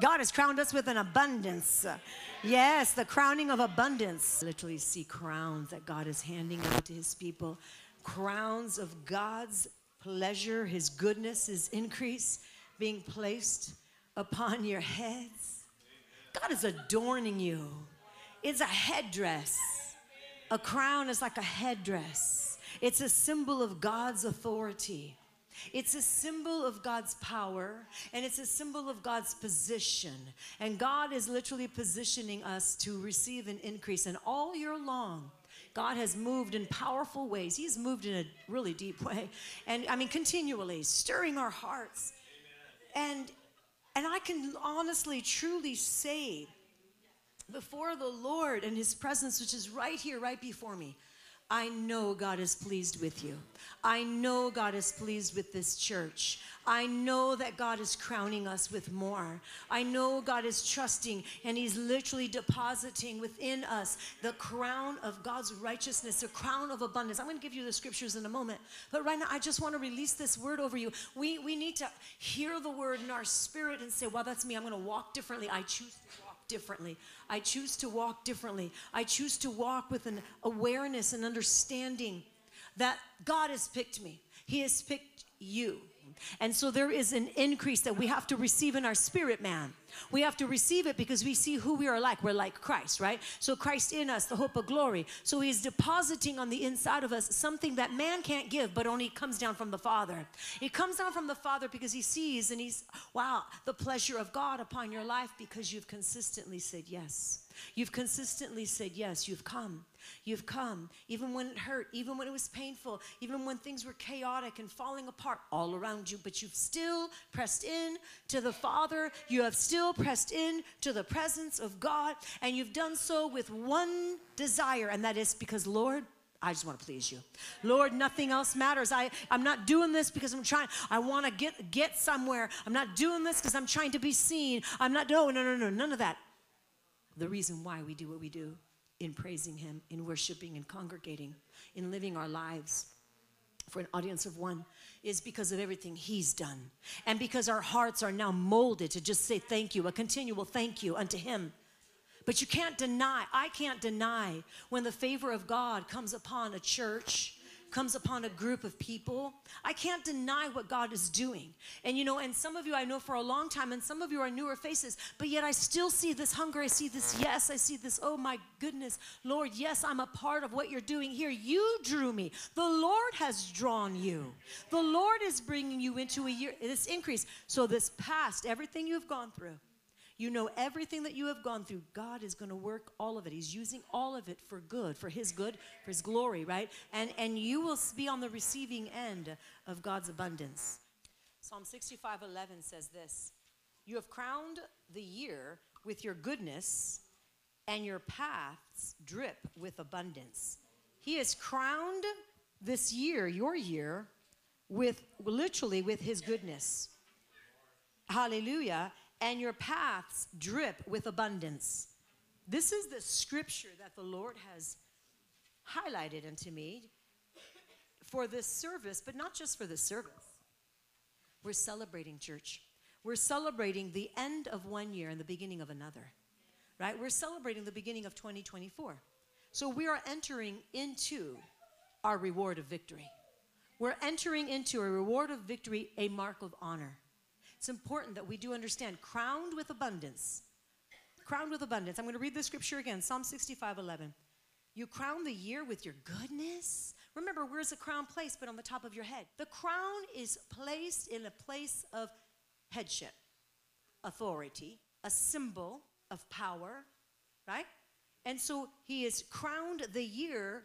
God has crowned us with an abundance. Yes, the crowning of abundance. Literally see crowns that God is handing out to his people. Crowns of God's pleasure, his goodness, his increase being placed upon your heads. God is adorning you. It's a headdress. A crown is like a headdress. It's a symbol of God's authority. It's a symbol of God's power and it's a symbol of God's position. And God is literally positioning us to receive an increase. And all year long, God has moved in powerful ways. He's moved in a really deep way. And I mean, continually stirring our hearts. And and I can honestly, truly say before the Lord and His presence, which is right here, right before me, I know God is pleased with you. I know God is pleased with this church. I know that God is crowning us with more. I know God is trusting and He's literally depositing within us the crown of God's righteousness, the crown of abundance. I'm going to give you the scriptures in a moment, but right now I just want to release this word over you. We, we need to hear the word in our spirit and say, Well, that's me. I'm going to walk differently. I choose to walk differently. I choose to walk differently. I choose to walk with an awareness and understanding that God has picked me. He has picked you. And so there is an increase that we have to receive in our spirit, man. We have to receive it because we see who we are like. We're like Christ, right? So Christ in us, the hope of glory. So he's depositing on the inside of us something that man can't give, but only comes down from the Father. It comes down from the Father because he sees and he's, wow, the pleasure of God upon your life because you've consistently said yes. You've consistently said yes. You've come. You've come, even when it hurt, even when it was painful, even when things were chaotic and falling apart all around you, but you've still pressed in to the Father. You have still pressed in to the presence of God, and you've done so with one desire, and that is because, Lord, I just want to please you. Lord, nothing else matters. I, I'm not doing this because I'm trying, I want to get get somewhere. I'm not doing this because I'm trying to be seen. I'm not, no, no, no, no, none of that. The reason why we do what we do in praising Him, in worshiping and congregating, in living our lives for an audience of one is because of everything He's done. And because our hearts are now molded to just say thank you, a continual thank you unto Him. But you can't deny, I can't deny when the favor of God comes upon a church comes upon a group of people, I can't deny what God is doing. And you know, and some of you I know for a long time, and some of you are newer faces, but yet I still see this hunger. I see this yes. I see this, oh my goodness, Lord, yes, I'm a part of what you're doing here. You drew me. The Lord has drawn you. The Lord is bringing you into a year, this increase. So, this past, everything you've gone through, you know everything that you have gone through. God is going to work all of it. He's using all of it for good, for his good, for his glory, right? And and you will be on the receiving end of God's abundance. Psalm 65:11 says this. You have crowned the year with your goodness, and your paths drip with abundance. He has crowned this year, your year, with literally with his goodness. Hallelujah and your paths drip with abundance. This is the scripture that the Lord has highlighted unto me for this service, but not just for this service. We're celebrating, church. We're celebrating the end of one year and the beginning of another, right? We're celebrating the beginning of 2024. So we are entering into our reward of victory. We're entering into a reward of victory, a mark of honor. It's important that we do understand crowned with abundance. Crowned with abundance. I'm going to read the scripture again Psalm 65 11. You crown the year with your goodness. Remember, where's the crown placed? But on the top of your head. The crown is placed in a place of headship, authority, a symbol of power, right? And so he is crowned the year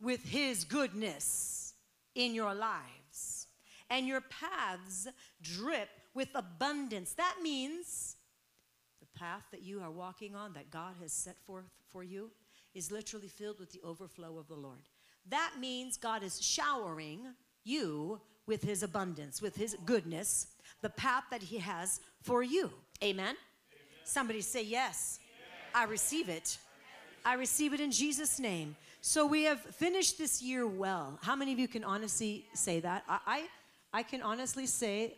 with his goodness in your lives. And your paths drip with abundance. That means the path that you are walking on, that God has set forth for you, is literally filled with the overflow of the Lord. That means God is showering you with his abundance, with his goodness, the path that he has for you. Amen? Amen. Somebody say, Yes, I receive it. I receive it in Jesus' name. So we have finished this year well. How many of you can honestly say that? I, I, I can honestly say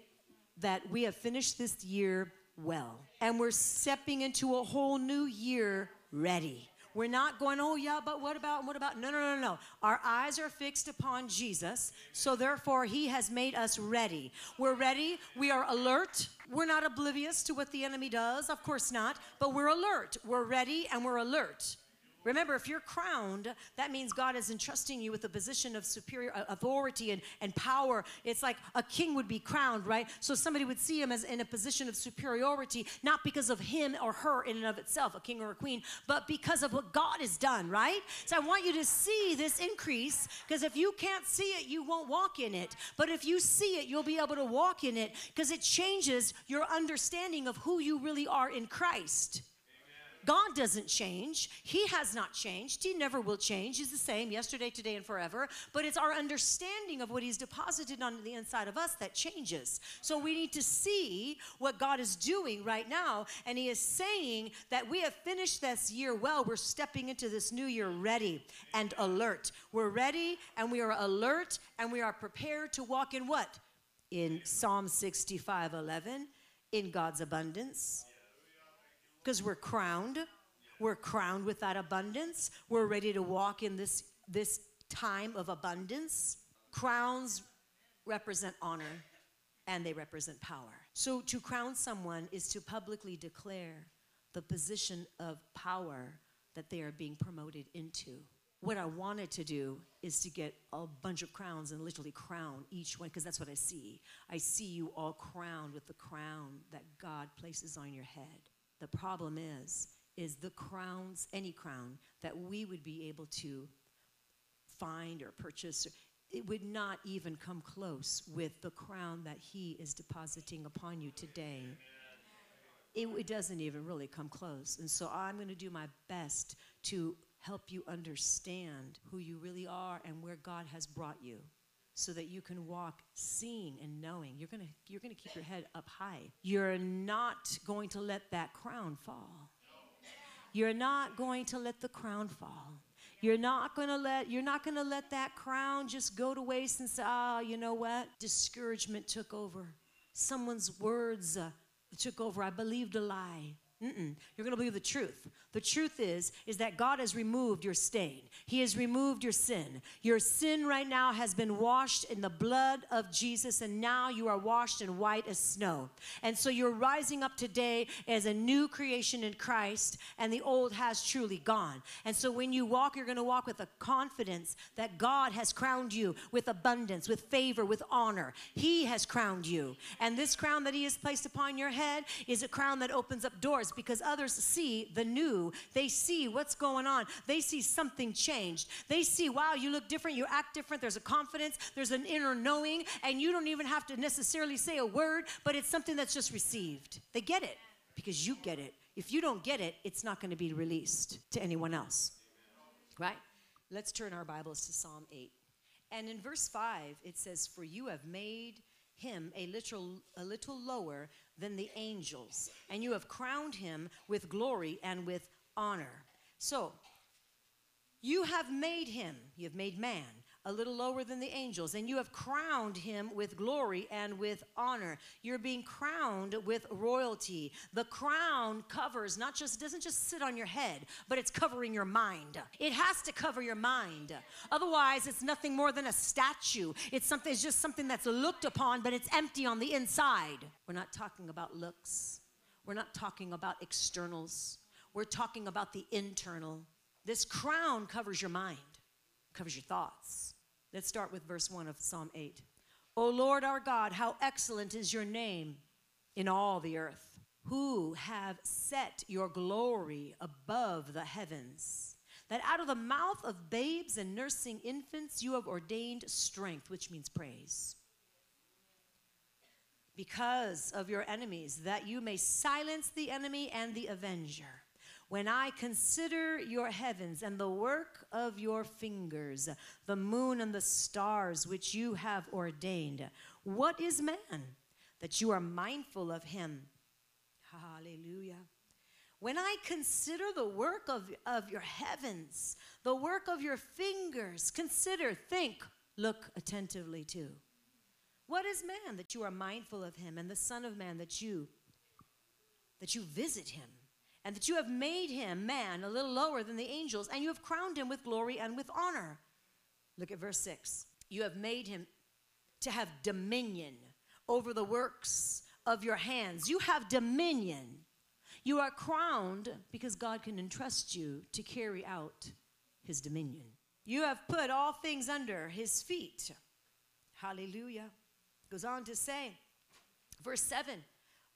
that we have finished this year well. And we're stepping into a whole new year ready. We're not going, oh, yeah, but what about, what about? No, no, no, no. Our eyes are fixed upon Jesus, so therefore He has made us ready. We're ready, we are alert. We're not oblivious to what the enemy does, of course not, but we're alert. We're ready and we're alert. Remember, if you're crowned, that means God is entrusting you with a position of superior uh, authority and, and power. It's like a king would be crowned, right? So somebody would see him as in a position of superiority, not because of him or her in and of itself, a king or a queen, but because of what God has done, right? So I want you to see this increase because if you can't see it, you won't walk in it. But if you see it, you'll be able to walk in it because it changes your understanding of who you really are in Christ. God doesn't change. He has not changed. He never will change. He's the same yesterday, today, and forever. But it's our understanding of what He's deposited on the inside of us that changes. So we need to see what God is doing right now. And He is saying that we have finished this year well. We're stepping into this new year ready and alert. We're ready and we are alert and we are prepared to walk in what? In Psalm 65 11, in God's abundance because we're crowned. We're crowned with that abundance. We're ready to walk in this, this time of abundance. Crowns represent honor and they represent power. So to crown someone is to publicly declare the position of power that they are being promoted into. What I wanted to do is to get a bunch of crowns and literally crown each one, because that's what I see. I see you all crowned with the crown that God places on your head. The problem is, is the crowns, any crown that we would be able to find or purchase, it would not even come close with the crown that He is depositing upon you today. It, it doesn't even really come close. And so I'm going to do my best to help you understand who you really are and where God has brought you so that you can walk seeing and knowing. You're going to you're going to keep your head up high. You're not going to let that crown fall. You're not going to let the crown fall. You're not going to let you're not going to let that crown just go to waste and say, "Ah, oh, you know what? Discouragement took over. Someone's words uh, took over. I believed a lie." Mm-mm. You're going to believe the truth. The truth is is that God has removed your stain. He has removed your sin. Your sin right now has been washed in the blood of Jesus and now you are washed in white as snow. And so you're rising up today as a new creation in Christ and the old has truly gone. And so when you walk you're going to walk with a confidence that God has crowned you with abundance, with favor, with honor. He has crowned you. And this crown that he has placed upon your head is a crown that opens up doors because others see the new. They see what's going on. They see something changed. They see, wow, you look different, you act different. There's a confidence, there's an inner knowing, and you don't even have to necessarily say a word, but it's something that's just received. They get it because you get it. If you don't get it, it's not going to be released to anyone else. Right? Let's turn our Bibles to Psalm 8. And in verse 5, it says, For you have made him a little, a little lower than the angels, and you have crowned him with glory and with honor. So, you have made him, you have made man, a little lower than the angels, and you have crowned him with glory and with honor. You're being crowned with royalty. The crown covers not just doesn't just sit on your head, but it's covering your mind. It has to cover your mind. Otherwise, it's nothing more than a statue. It's something it's just something that's looked upon, but it's empty on the inside. We're not talking about looks. We're not talking about externals. We're talking about the internal. This crown covers your mind, covers your thoughts Let's start with verse 1 of Psalm 8. O Lord our God, how excellent is your name in all the earth, who have set your glory above the heavens. That out of the mouth of babes and nursing infants you have ordained strength, which means praise. Because of your enemies, that you may silence the enemy and the avenger. When I consider your heavens and the work of your fingers, the moon and the stars which you have ordained, what is man that you are mindful of him? Hallelujah. When I consider the work of, of your heavens, the work of your fingers, consider, think, look attentively to. What is man that you are mindful of him, and the Son of Man that you that you visit him, and that you have made him, man, a little lower than the angels, and you have crowned him with glory and with honor. Look at verse 6. You have made him to have dominion over the works of your hands. You have dominion. You are crowned because God can entrust you to carry out his dominion. You have put all things under his feet. Hallelujah. Goes on to say, verse 7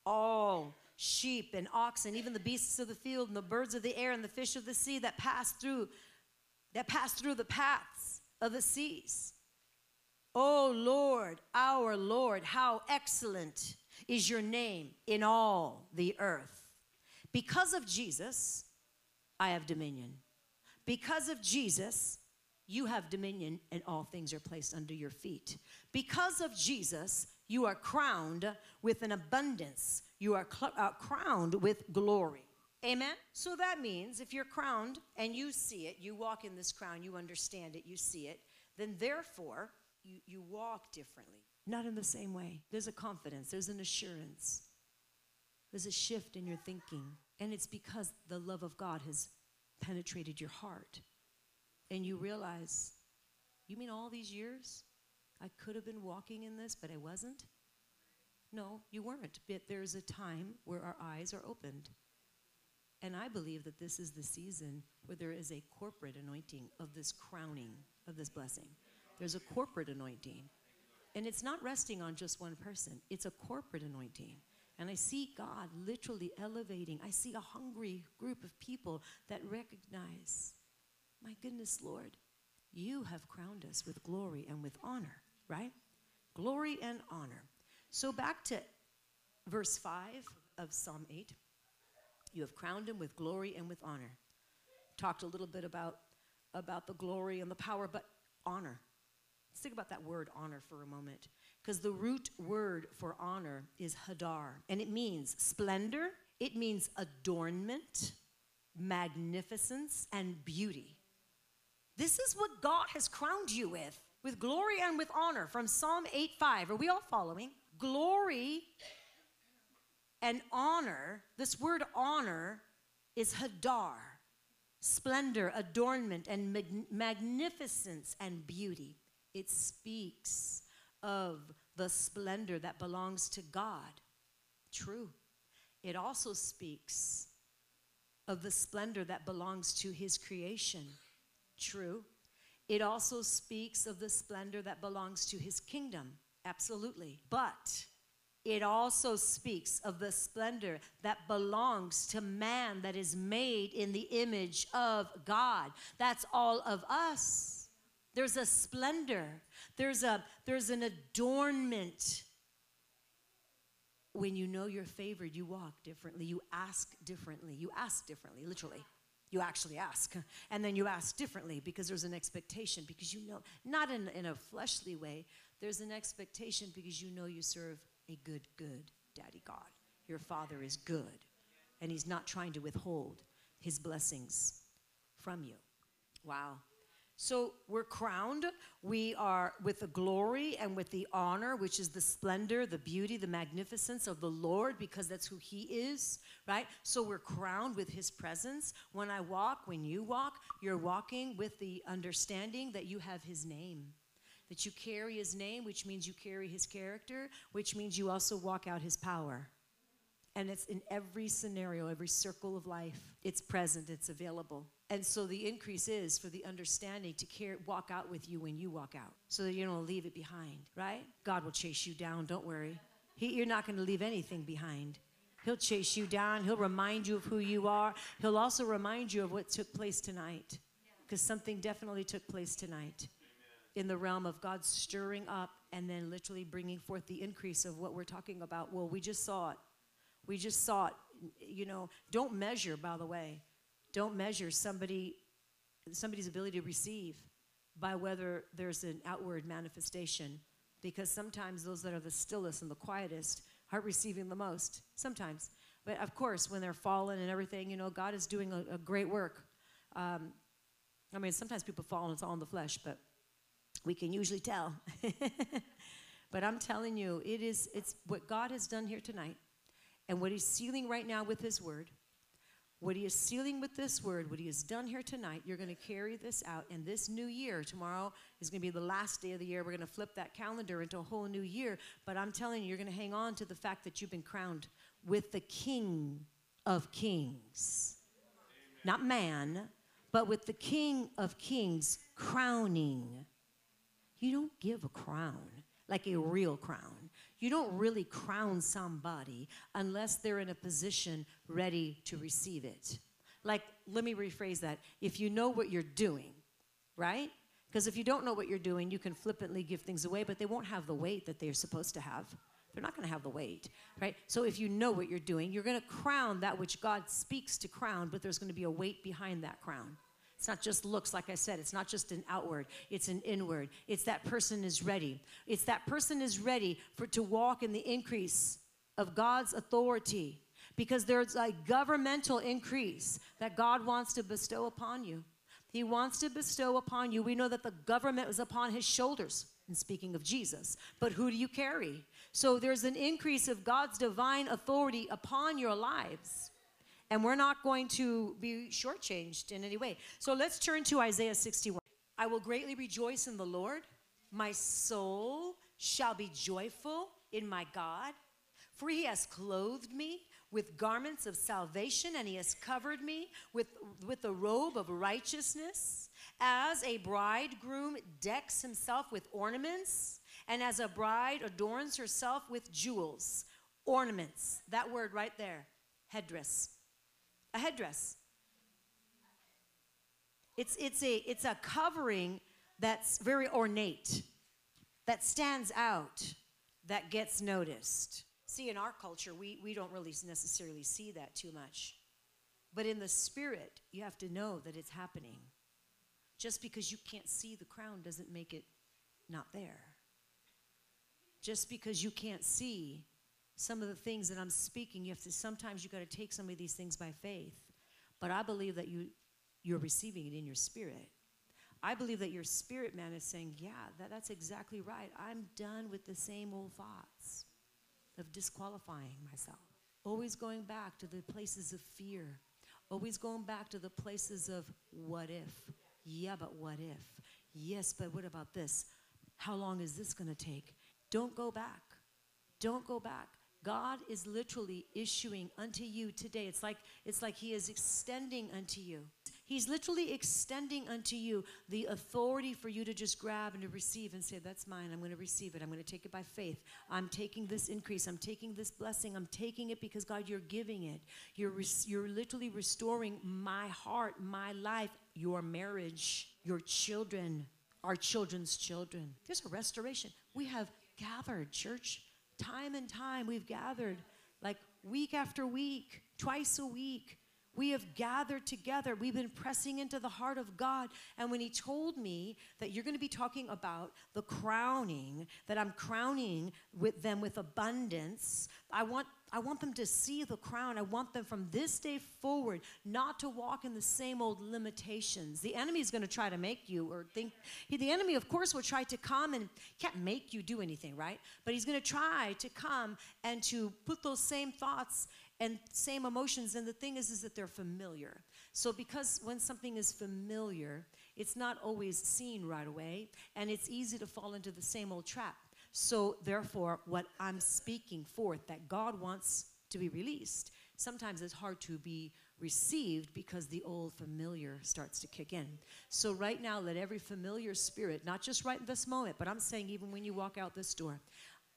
all sheep and oxen, even the beasts of the field and the birds of the air and the fish of the sea that pass through that pass through the paths of the seas. Oh Lord, our Lord, how excellent is your name in all the earth. Because of Jesus, I have dominion. Because of Jesus, you have dominion and all things are placed under your feet. Because of Jesus, you are crowned with an abundance. You are cl- uh, crowned with glory. Amen? So that means if you're crowned and you see it, you walk in this crown, you understand it, you see it, then therefore you, you walk differently. Not in the same way. There's a confidence, there's an assurance, there's a shift in your thinking. And it's because the love of God has penetrated your heart. And you realize, you mean all these years? I could have been walking in this, but I wasn't? No, you weren't. But there's a time where our eyes are opened. And I believe that this is the season where there is a corporate anointing of this crowning of this blessing. There's a corporate anointing. And it's not resting on just one person, it's a corporate anointing. And I see God literally elevating. I see a hungry group of people that recognize, my goodness, Lord, you have crowned us with glory and with honor, right? Glory and honor. So back to verse 5 of Psalm 8. You have crowned him with glory and with honor. Talked a little bit about, about the glory and the power, but honor. Let's think about that word honor for a moment. Because the root word for honor is hadar, and it means splendor, it means adornment, magnificence, and beauty. This is what God has crowned you with, with glory and with honor from Psalm 8 5. Are we all following? Glory and honor, this word honor is hadar, splendor, adornment, and mag- magnificence and beauty. It speaks of the splendor that belongs to God. True. It also speaks of the splendor that belongs to His creation. True. It also speaks of the splendor that belongs to His kingdom. Absolutely. But it also speaks of the splendor that belongs to man that is made in the image of God. That's all of us. There's a splendor. There's a there's an adornment. When you know you're favored, you walk differently. You ask differently. You ask differently, literally. You actually ask. And then you ask differently because there's an expectation, because you know, not in, in a fleshly way, there's an expectation because you know you serve a good, good daddy God. Your father is good, and he's not trying to withhold his blessings from you. Wow. So we're crowned. We are with the glory and with the honor, which is the splendor, the beauty, the magnificence of the Lord, because that's who He is, right? So we're crowned with His presence. When I walk, when you walk, you're walking with the understanding that you have His name. That you carry his name, which means you carry his character, which means you also walk out his power. And it's in every scenario, every circle of life. It's present, it's available. And so the increase is for the understanding to care, walk out with you when you walk out so that you don't leave it behind, right? God will chase you down, don't worry. He, you're not going to leave anything behind. He'll chase you down. He'll remind you of who you are. He'll also remind you of what took place tonight because something definitely took place tonight in the realm of God stirring up and then literally bringing forth the increase of what we're talking about. Well, we just saw it. We just saw it. You know, don't measure, by the way don't measure somebody somebody's ability to receive by whether there's an outward manifestation. Because sometimes those that are the stillest and the quietest are receiving the most sometimes. But of course when they're fallen and everything you know god is doing a, a great work. Um, i mean sometimes people fall and it's all in the flesh but we can usually tell. But i'm telling you it is it's what god has done here tonight. And what he's sealing right now with his word, what he is sealing with this word, what he has done here tonight, you're going to carry this out. And this new year, tomorrow is going to be the last day of the year. We're going to flip that calendar into a whole new year. But I'm telling you, you're going to hang on to the fact that you've been crowned with the King of Kings. Amen. Not man, but with the King of Kings crowning. You don't give a crown like a real crown. You don't really crown somebody unless they're in a position ready to receive it. Like, let me rephrase that. If you know what you're doing, right? Because if you don't know what you're doing, you can flippantly give things away, but they won't have the weight that they're supposed to have. They're not going to have the weight, right? So if you know what you're doing, you're going to crown that which God speaks to crown, but there's going to be a weight behind that crown. It's not just looks, like I said. It's not just an outward. It's an inward. It's that person is ready. It's that person is ready for to walk in the increase of God's authority because there's a governmental increase that God wants to bestow upon you. He wants to bestow upon you. We know that the government was upon his shoulders. And speaking of Jesus, but who do you carry? So there's an increase of God's divine authority upon your lives and we're not going to be shortchanged in any way. So let's turn to Isaiah 61. I will greatly rejoice in the Lord. My soul shall be joyful in my God, for he has clothed me with garments of salvation, and he has covered me with, with the robe of righteousness. As a bridegroom decks himself with ornaments, and as a bride adorns herself with jewels, ornaments, that word right there, headdress a headdress. It's, it's, a, it's a covering that's very ornate, that stands out, that gets noticed. See, in our culture, we, we don't really necessarily see that too much. But in the spirit, you have to know that it's happening. Just because you can't see the crown doesn't make it not there. Just because you can't see some of the things that I'm speaking, you have to sometimes you got to take some of these things by faith. But I believe that you you're receiving it in your spirit. I believe that your spirit man is saying, Yeah, that, that's exactly right. I'm done with the same old thoughts of disqualifying myself. Always going back to the places of fear. Always going back to the places of what if. Yeah, but what if? Yes, but what about this? How long is this going to take? Don't go back. Don't go back. God is literally issuing unto you today. It's like it's like he is extending unto you. He's literally extending unto you the authority for you to just grab and to receive and say, That's mine. I'm going to receive it. I'm going to take it by faith. I'm taking this increase. I'm taking this blessing. I'm taking it because, God, you're giving it. You're, you're literally restoring my heart, my life, your marriage, your children, our children's children. There's a restoration. We have gathered, church time and time we've gathered, like week after week, twice a week. We have gathered together. We've been pressing into the heart of God. And when He told me that you're going to be talking about the crowning, that I'm crowning with them with abundance, I want I want them to see the crown. I want them from this day forward not to walk in the same old limitations. The enemy is going to try to make you or think, the enemy, of course, will try to come and can't make you do anything, right? But he's going to try to come and to put those same thoughts and same emotions. And the thing is, is that they're familiar. So because when something is familiar, it's not always seen right away, and it's easy to fall into the same old trap. So, therefore, what I'm speaking forth that God wants to be released, sometimes it's hard to be received because the old familiar starts to kick in. So, right now, let every familiar spirit, not just right in this moment, but I'm saying even when you walk out this door,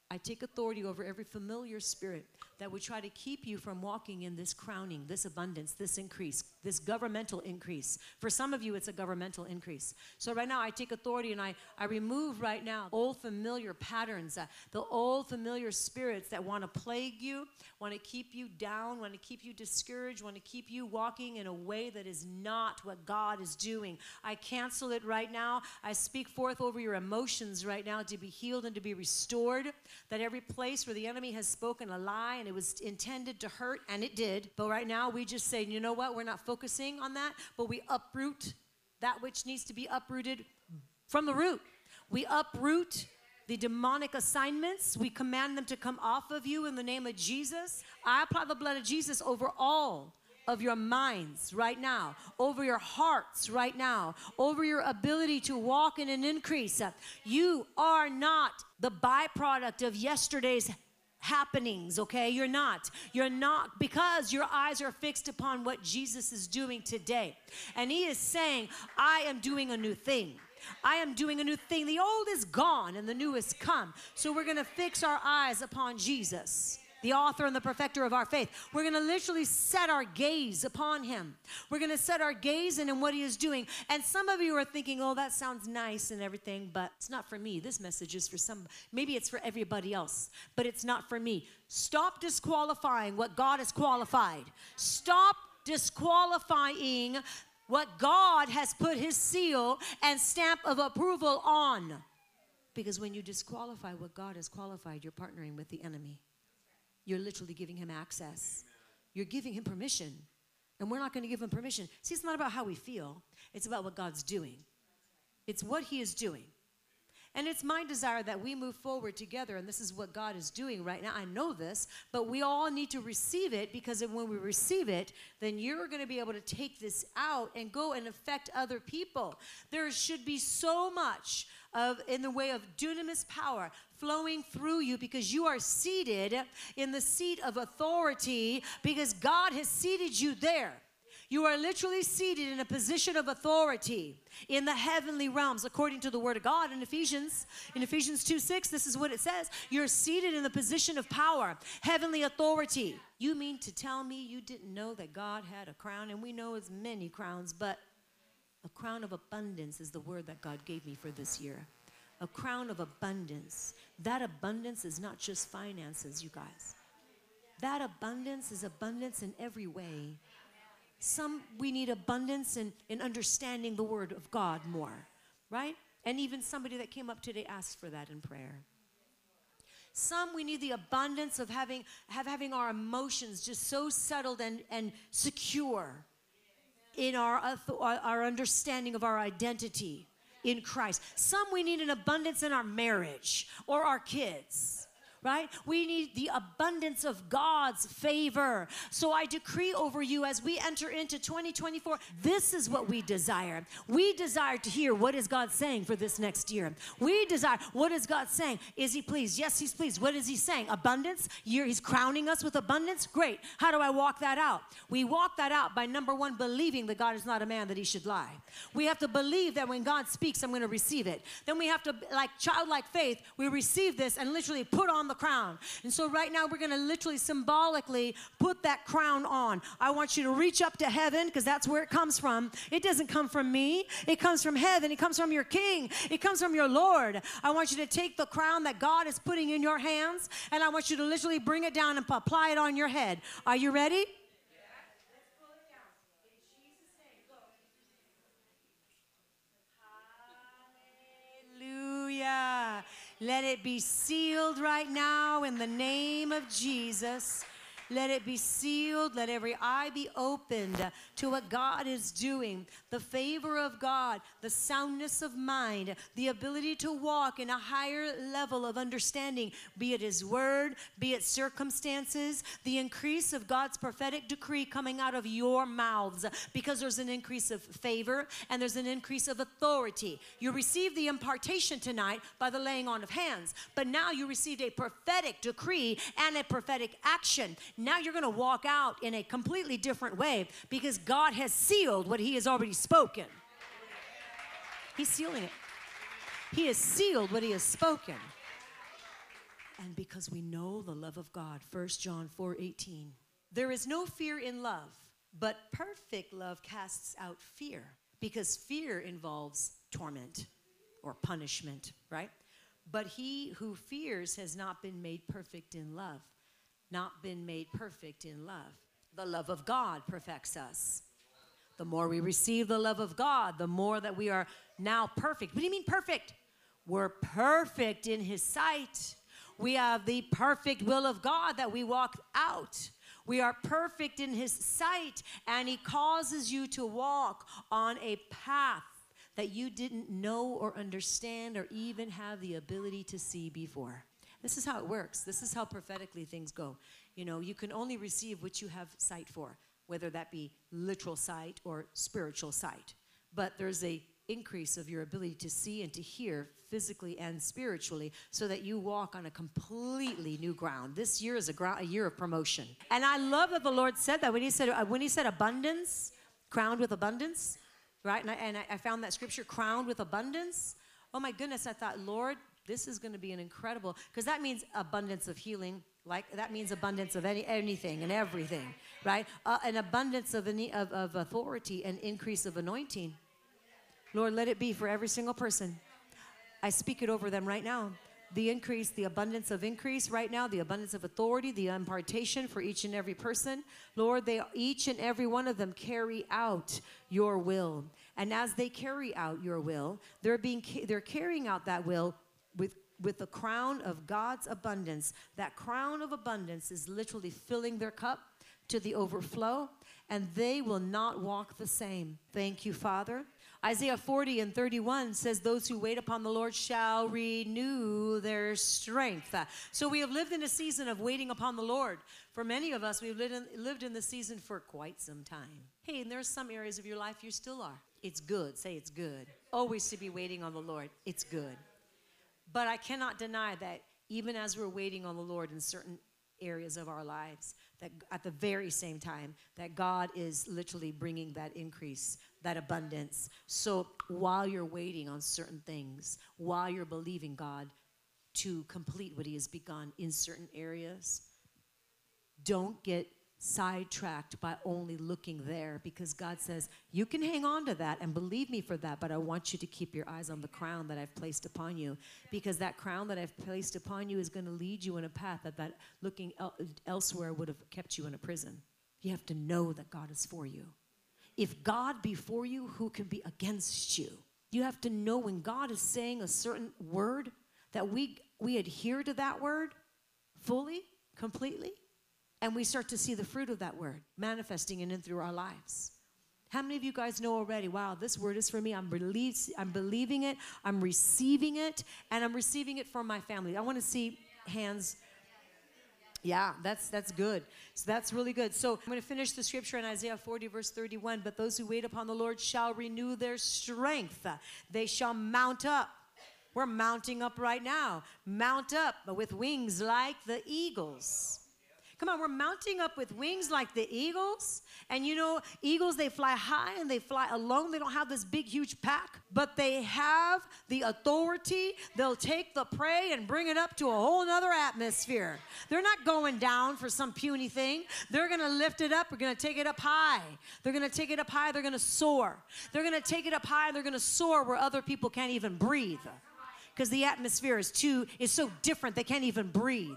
I take authority over every familiar spirit that would try to keep you from walking in this crowning, this abundance, this increase, this governmental increase. For some of you, it's a governmental increase. So right now, I take authority and I, I remove right now old familiar patterns, uh, the old familiar spirits that want to plague you, want to keep you down, want to keep you discouraged, want to keep you walking in a way that is not what God is doing. I cancel it right now. I speak forth over your emotions right now to be healed and to be restored. That every place where the enemy has spoken a lie and it was intended to hurt, and it did. But right now, we just say, you know what? We're not focusing on that, but we uproot that which needs to be uprooted from the root. We uproot The demonic assignments, we command them to come off of you in the name of Jesus. I apply the blood of Jesus over all of your minds right now, over your hearts right now, over your ability to walk in an increase. You are not the byproduct of yesterday's happenings, okay? You're not. You're not because your eyes are fixed upon what Jesus is doing today. And He is saying, I am doing a new thing. I am doing a new thing. The old is gone and the new has come. So we're going to fix our eyes upon Jesus the author and the perfecter of our faith. We're going to literally set our gaze upon him. We're going to set our gaze in what he is doing. And some of you are thinking, oh, that sounds nice and everything, but it's not for me. This message is for some, maybe it's for everybody else, but it's not for me. Stop disqualifying what God has qualified. Stop disqualifying what God has put his seal and stamp of approval on. Because when you disqualify what God has qualified, you're partnering with the enemy. You're literally giving him access. You're giving him permission. And we're not going to give him permission. See, it's not about how we feel, it's about what God's doing. It's what he is doing. And it's my desire that we move forward together, and this is what God is doing right now. I know this, but we all need to receive it because when we receive it, then you're going to be able to take this out and go and affect other people. There should be so much of in the way of dunamis power flowing through you because you are seated in the seat of authority because God has seated you there. You are literally seated in a position of authority in the heavenly realms, according to the word of God in Ephesians. In Ephesians 2 6, this is what it says You're seated in the position of power, heavenly authority. You mean to tell me you didn't know that God had a crown? And we know as many crowns, but a crown of abundance is the word that God gave me for this year. A crown of abundance. That abundance is not just finances, you guys. That abundance is abundance in every way. Some we need abundance in, in understanding the word of God more, right? And even somebody that came up today asked for that in prayer. Some we need the abundance of having have having our emotions just so settled and, and secure in our, our understanding of our identity in Christ. Some we need an abundance in our marriage or our kids right? We need the abundance of God's favor. So I decree over you as we enter into 2024, this is what we desire. We desire to hear what is God saying for this next year. We desire, what is God saying? Is he pleased? Yes, he's pleased. What is he saying? Abundance? Year, he's crowning us with abundance? Great. How do I walk that out? We walk that out by number one, believing that God is not a man that he should lie. We have to believe that when God speaks, I'm going to receive it. Then we have to, like childlike faith, we receive this and literally put on the crown. And so right now we're going to literally symbolically put that crown on. I want you to reach up to heaven because that's where it comes from. It doesn't come from me. It comes from heaven. It comes from your king. It comes from your Lord. I want you to take the crown that God is putting in your hands and I want you to literally bring it down and apply it on your head. Are you ready? Hallelujah. Let it be sealed right now in the name of Jesus. Let it be sealed. Let every eye be opened to what God is doing. The favor of God, the soundness of mind, the ability to walk in a higher level of understanding, be it His word, be it circumstances, the increase of God's prophetic decree coming out of your mouths because there's an increase of favor and there's an increase of authority. You received the impartation tonight by the laying on of hands, but now you received a prophetic decree and a prophetic action. Now you're going to walk out in a completely different way because God has sealed what He has already spoken. He's sealing it. He has sealed what He has spoken. And because we know the love of God, 1 John 4 18. There is no fear in love, but perfect love casts out fear because fear involves torment or punishment, right? But he who fears has not been made perfect in love not been made perfect in love. The love of God perfects us. The more we receive the love of God, the more that we are now perfect. What do you mean perfect? We're perfect in His sight. We have the perfect will of God that we walk out. We are perfect in His sight, and He causes you to walk on a path that you didn't know or understand or even have the ability to see before. This is how it works. This is how prophetically things go. You know, you can only receive what you have sight for, whether that be literal sight or spiritual sight. But there's a increase of your ability to see and to hear physically and spiritually so that you walk on a completely new ground. This year is a, gro- a year of promotion. And I love that the Lord said that when he said uh, when he said abundance, crowned with abundance, right? And I, and I found that scripture crowned with abundance. Oh my goodness, I thought, Lord, this is going to be an incredible because that means abundance of healing like that means abundance of any, anything and everything right? Uh, an abundance of, any, of, of authority and increase of anointing. Lord let it be for every single person. I speak it over them right now. The increase the abundance of increase right now the abundance of authority the impartation for each and every person. Lord they each and every one of them carry out your will. And as they carry out your will they're being they're carrying out that will with with the crown of God's abundance. That crown of abundance is literally filling their cup to the overflow, and they will not walk the same. Thank you, Father. Isaiah 40 and 31 says, Those who wait upon the Lord shall renew their strength. Uh, so we have lived in a season of waiting upon the Lord. For many of us, we've lived in, lived in the season for quite some time. Hey, and there's some areas of your life you still are. It's good. Say it's good. Always to be waiting on the Lord. It's good. But I cannot deny that even as we're waiting on the Lord in certain areas of our lives, that at the very same time, that God is literally bringing that increase, that abundance. So while you're waiting on certain things, while you're believing God to complete what He has begun in certain areas, don't get sidetracked by only looking there because God says, You can hang on to that and believe me for that, but I want you to keep your eyes on the crown that I've placed upon you because that crown that I've placed upon you is going to lead you in a path that, that looking el- elsewhere would have kept you in a prison. You have to know that God is for you. If God be for you, who can be against you? You have to know when God is saying a certain word that we, we adhere to that word fully, completely and we start to see the fruit of that word manifesting in and through our lives. How many of you guys know already? Wow, this word is for me. I'm, believe, I'm believing it, I'm receiving it, and I'm receiving it from my family. I want to see hands. Yeah, that's that's good. So that's really good. So I'm going to finish the scripture in Isaiah 40 verse 31. But those who wait upon the Lord shall renew their strength. They shall mount up. We're mounting up right now. Mount up with wings like the eagles. Come on, we're mounting up with wings like the eagles. And you know, eagles, they fly high and they fly alone. They don't have this big, huge pack, but they have the authority. They'll take the prey and bring it up to a whole nother atmosphere. They're not going down for some puny thing. They're going to lift it up. We're going to take it up high. They're going to take it up high. They're going to soar. They're going to take it up high. They're going to soar where other people can't even breathe because the atmosphere is too is so different they can't even breathe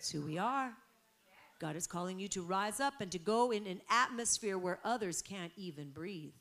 it's who we are. God is calling you to rise up and to go in an atmosphere where others can't even breathe.